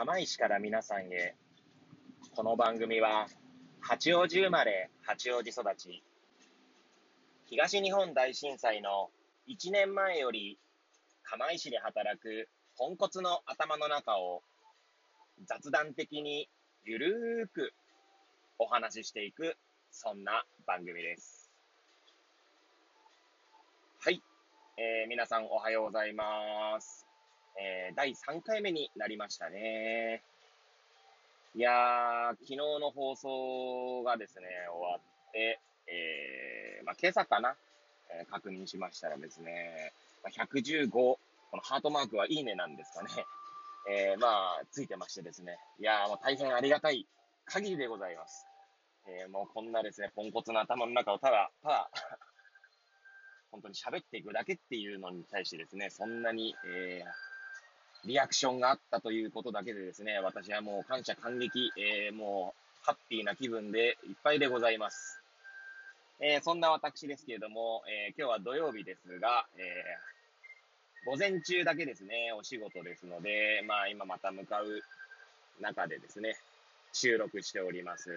釜石から皆さんへ。この番組は、八王子生まれ、八王子育ち。東日本大震災の1年前より、釜石で働くポンコツの頭の中を、雑談的にゆるーくお話ししていく、そんな番組です。はい。えー、皆さんおはようございます。えー、第3回目になりましたね。いやー、昨日の放送がですね、終わって、えー、まあ、今朝かな、えー、確認しましたらですね、まあ、115、このハートマークはいいねなんですかね。えー、まあ、ついてましてですね。いやー、もう大変ありがたい限りでございます。えー、もうこんなですね、ポンコツな頭の中をただ、ただ 本当に喋っていくだけっていうのに対してですね、そんなに、えー、リアクションがあったということだけでですね、私はもう感謝感激、えー、もうハッピーな気分でいっぱいでございます。えー、そんな私ですけれども、えー、今日は土曜日ですが、えー、午前中だけですね、お仕事ですので、まあ今また向かう中でですね、収録しております。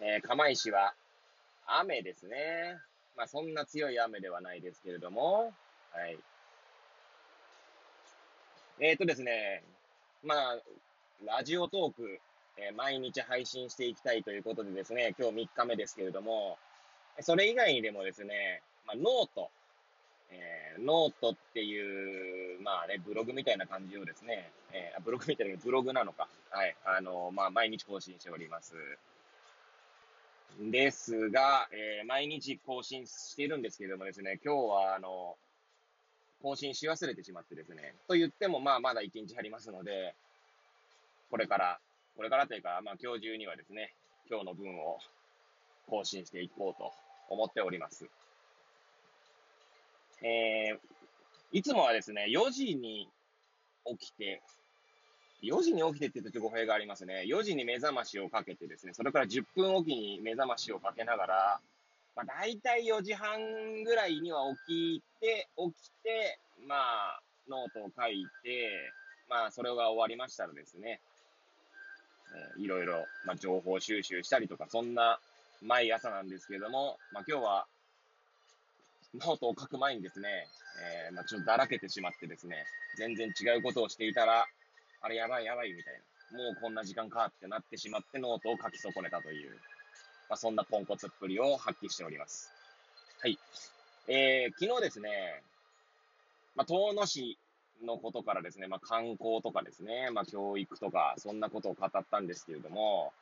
え、釜石は雨ですね。まあそんな強い雨ではないですけれども、はい。えっ、ー、とですね、まあ、 Radiotalk、えー、毎日配信していきたいということでですね、今日3日目ですけれども、それ以外にでもですね、まあ、 note、えー、ノートっていう、まあね、ブログみたいな感じをですね、えー、ブログみたいなブログなのか。はい。あの、まあ、毎日更新しております。ですが、えー、毎日更新してるんですけれどもですね、今日は、あの、更新し忘れてしまってですね。と言っても、まあ、まだ1日ありますので、これから、これからというか、まあ、今日中にはですね、今日の分を更新していこうと思っております。えー、いつもはですね、4時に起きて、4時に起きてって言うと語弊がありますね。4時に目覚ましをかけてですね、それから10分おきに目覚ましをかけながら、まあ、大体4時半ぐらいには起きて、起きて、まあ、ノートを書いて、まあ、それが終わりましたらですね、えー、いろいろ、まあ、情報収集したりとか、そんな毎朝なんですけれども、まあ、今日は、ノートを書く前にですね、えー、まあ、ちょっとだらけてしまってですね、全然違うことをしていたら、あれやばいやばいみたいな。もうこんな時間かってなってしまってノートを書き損ねたという、まあ、そんなポンコツっぷりを発揮しております。はい。えー、昨日ですね、まあ、遠野市のことからですね、まあ、観光とかですね、まあ、教育とか、そんなことを語ったんですけれども、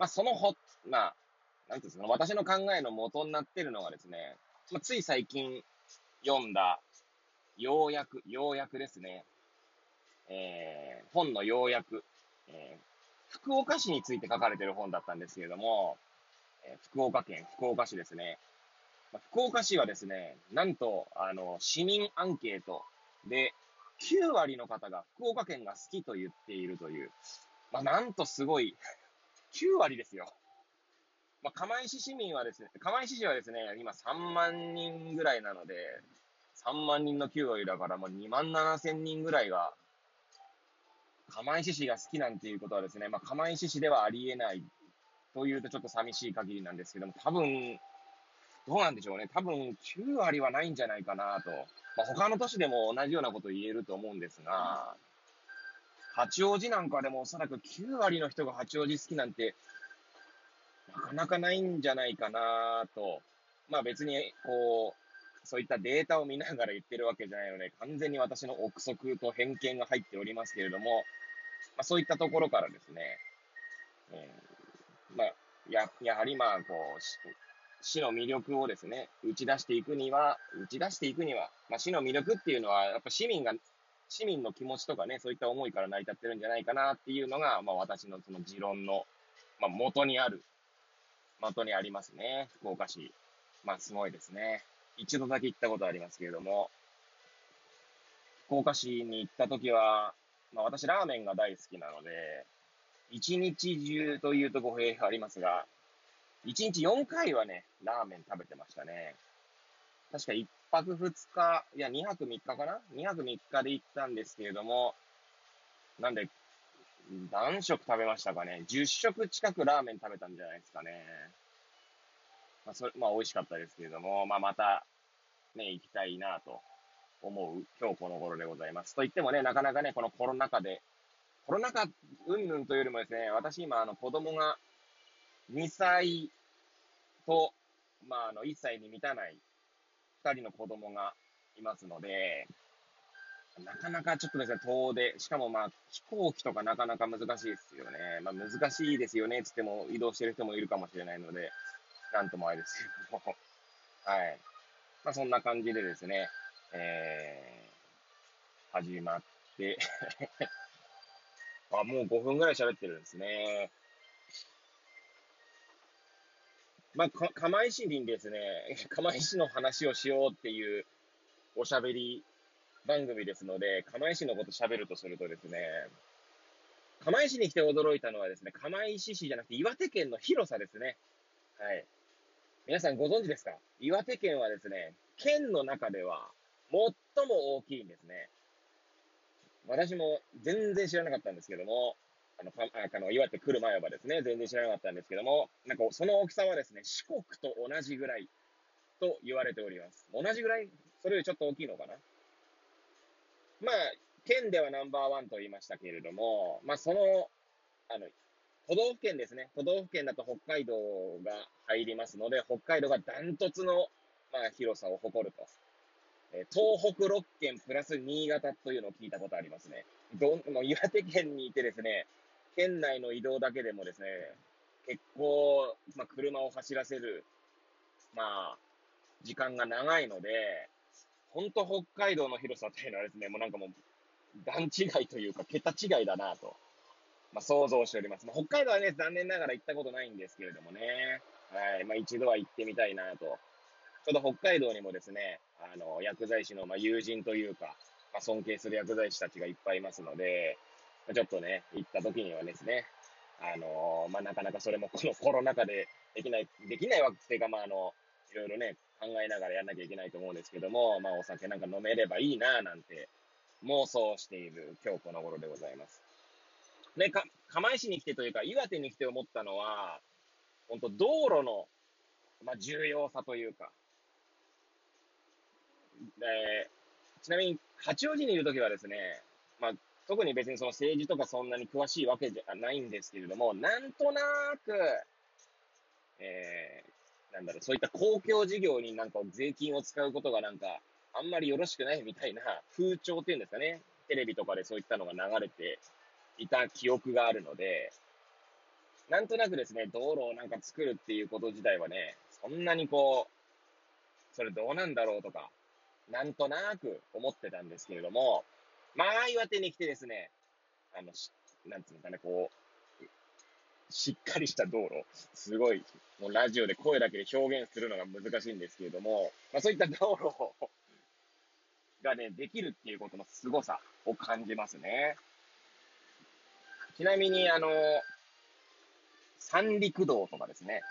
まあ、そのほ、まあ、なんていうんですか、私の考えの元になってるのがですね、まあ、つい最近読んだ、ようやく、ようやくですね、えー、本の要約、えー、福岡市について書かれてる本だったんですけれども、え、福岡県、福岡市ですね。福岡市はですね、なんと、あの、市民アンケートで、9割の方が福岡県が好きと言っているという、まあ、なんとすごい、9割ですよ。まあ、釜石市民はですね、釜石市はですね、今3万人ぐらいなので、3万人の9割だから、まあ、2万7千人ぐらいが釜石市が好きなんていうことはですね、まあ、釜石市ではありえないというとちょっと寂しい限りなんですけども、多分、どうなんでしょうね。多分、9割はないんじゃないかなと。まあ、他の都市でも同じようなこと言えると思うんですが、八王子なんかでもおそらく9割の人が八王子好きなんて、なかなかないんじゃないかなと。まあ別に、こう、そういったデータを見ながら言ってるわけじゃないので、完全に私の憶測と偏見が入っておりますけれども、まあ、そういったところからですね、えー、まあ、や、やはりまあ、こう、死の魅力をですね、打ち出していくには、打ち出していくには、まあ、死の魅力っていうのは、やっぱ市民が、市民の気持ちとかね、そういった思いから成り立ってるんじゃないかなっていうのが、まあ、私のその持論の、まあ、元にある、元にありますね、福岡市。まあ、すごいですね。一度だけ行ったことありますけれども、福岡市に行った時は、まあ私ラーメンが大好きなので、一日中というと語弊がありますが、一日4回はね、ラーメン食べてましたね。確か1泊2日、いや2泊3日かな ?2 泊3日で行ったんですけれども、なんで、何食食べましたかね ?10 食近くラーメン食べたんじゃないですかね。まあ、それ、まあ、美味しかったですけれども、まあ、また、ね、行きたいなと思う今日この頃でございます。と言ってもね、なかなかね、このコロナ禍で、コロナ禍うんぬんというよりもですね、私今、あの、子供が2歳と、まあ、あの、1歳に満たない2人の子供がいますので、なかなかちょっとですね、遠出、しかもまあ、飛行機とかなかなか難しいですよね。まあ難しいですよね、つっても移動してる人もいるかもしれないので、なんともあれですけども。はい。まあそんな感じでですね、えー、始まってあ、もう5分ぐらい喋ってるんですね。まあ、か、釜石にですね、釜石の話をしようっていうおしゃべり番組ですので、釜石のこと喋るとするとですね、釜石に来て驚いたのはですね、釜石市じゃなくて岩手県の広さですね。はい。皆さんご存知ですか？岩手県はですね、県の中では最も大きいんですね。私も全然知らなかったんですけども、あの、あの岩手来る前はですね、全然知らなかったんですけども、なんかその大きさはですね、四国と同じぐらいと言われております。同じぐらい？それよりちょっと大きいのかな？まあ、県ではナンバーワンと言いましたけれども、まあ、その、あの、都道府県ですね。都道府県だと北海道が入りますので、北海道がダントツの、まあ、広さを誇ると。え東北6県プラス新潟というのを聞いたことありますね。どん、もう岩手県にいてですね、県内の移動だけでもですね、結構、まあ、車を走らせる、まあ、時間が長いので、本当北海道の広さっていうのはですね、もうなんかもう、段違いというか、桁違いだなと、まあ、想像しております。まあ、北海道はね、残念ながら行ったことないんですけれどもね、はい、まあ、一度は行ってみたいなと。ちょうど北海道にもですね、あの、薬剤師の、まあ、友人というか、まあ、尊敬する薬剤師たちがいっぱいいますので、ちょっとね、行った時にはですね、あのまあ、なかなかそれも このコロナ禍でできない、できないわけっていうか、まあ、あの、いろいろね、考えながらやんなきゃいけないと思うんですけども、まあお酒なんか飲めればいいななんて妄想している今日この頃でございます。で、か、釜石に来てというか、岩手に来て思ったのは、本当道路の、まあ、重要さというか、で、ちなみに、八王子にいるときはですね、まあ、特に別にその政治とかそんなに詳しいわけじゃないんですけれども、なんとなく、えー、なんだろう、そういった公共事業になんか税金を使うことがなんか、あんまりよろしくないみたいな風潮っていうんですかね。テレビとかでそういったのが流れていた記憶があるので、なんとなくですね、道路をなんか作るっていうこと自体はね、そんなにこう、それどうなんだろうとか、なんとなく思ってたんですけれども、まあ、岩手に来てですね、あの、なんていうのかね、こう、しっかりした道路、すごい、もうラジオで声だけで表現するのが難しいんですけれども、まあ、そういった道路がね、できるっていうことの凄さを感じますね。ちなみに、あの、三陸道とかですね、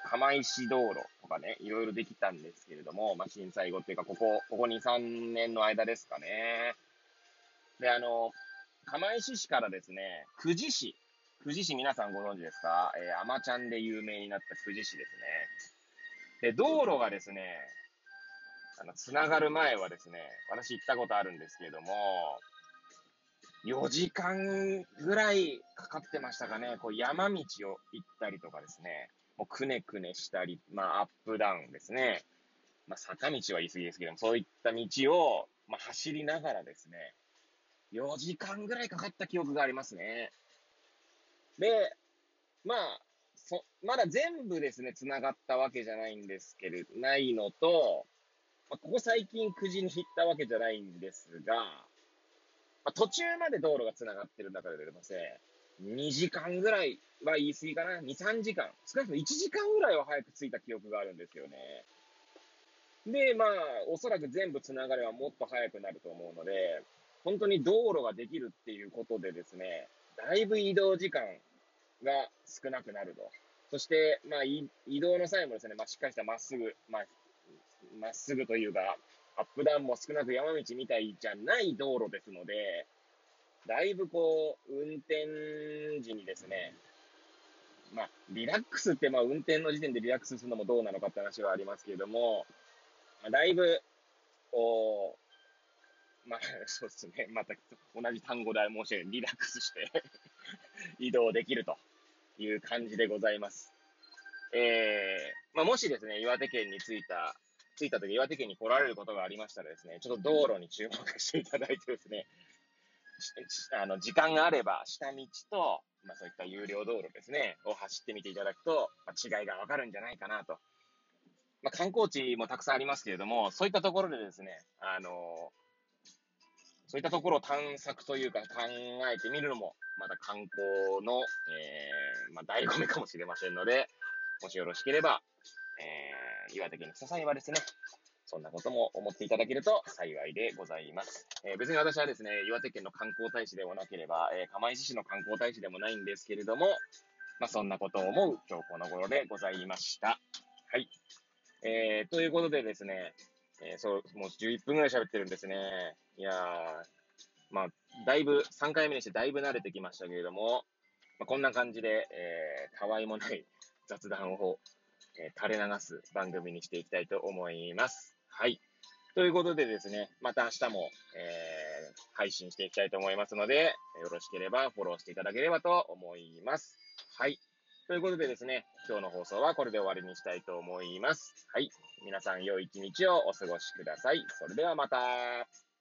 釜石道路とかね、いろいろできたんですけれども、まあ、震災後っていうか、ここ、ここ2、3年の間ですかね。で、あの、釜石市からですね、久慈市富士市皆さんご存知ですか？えー、アマちゃんで有名になった富士市ですね。で、道路がですね、あの、つながる前はですね、私行ったことあるんですけれども、4時間ぐらいかかってましたかね。こう山道を行ったりとかですね。もうくねくねしたり、まあアップダウンですね。まあ坂道は言い過ぎですけども、そういった道を、まあ走りながらですね、4時間ぐらいかかった記憶がありますね。で、まあ、そ、まだ全部ですね、繋がったわけじゃないんですけれど、ないのと、まあ、ここ最近9時に行ったわけじゃないんですが、まあ、途中まで道路が繋がってる中でですね、2時間ぐらいは言い過ぎかな ?2、3時間。少なくとも1時間ぐらいは早く着いた記憶があるんですよね。で、まあ、おそらく全部繋がればもっと早くなると思うので、本当に道路ができるっていうことでですね、だいぶ移動時間が少なくなると。そして、まあ、移動の際もですね、まあ、しっかりしたまっすぐ、まあ、まっすぐというか、アップダウンも少なく山道みたいじゃない道路ですので、だいぶこう、運転時にですね、まあ、リラックスって、まあ、運転の時点でリラックスするのもどうなのかって話はありますけれども、まあ、だいぶ、こう、まあ、そうですね。また同じ単語で申し上げリラックスして 移動できるという感じでございます。えー、まあ、もしですね、岩手県に着いた、着いた時、岩手県に来られることがありましたらですね、ちょっと道路に注目していただいてですね、あの、時間があれば、下道と、まあそういった有料道路ですね、を走ってみていただくと、まあ、違いがわかるんじゃないかなと。まあ観光地もたくさんありますけれども、そういったところでですね、あのそういったところを探索というか考えてみるのも、また観光の、えー、まあ、醍醐味かもしれませんので、もしよろしければ、えー、岩手県に来た際はですね、そんなことも思っていただけると幸いでございます。えー、別に私はですね、岩手県の観光大使でもなければ、えー、釜石市の観光大使でもないんですけれども、まあ、そんなことを思う今日この頃でございました。はい。えー、ということでですね、えー、そう、もう11分ぐらい喋ってるんですね。いやー、まあ、だいぶ、3回目にしてだいぶ慣れてきましたけれども、まあ、こんな感じで、えー、たわいもない雑談を、えー、垂れ流す番組にしていきたいと思います。はい。ということでですね、また明日も、えー、配信していきたいと思いますので、よろしければフォローしていただければと思います。はい。ということでですね、今日の放送はこれで終わりにしたいと思います。はい。皆さん良い一日をお過ごしください。それではまた。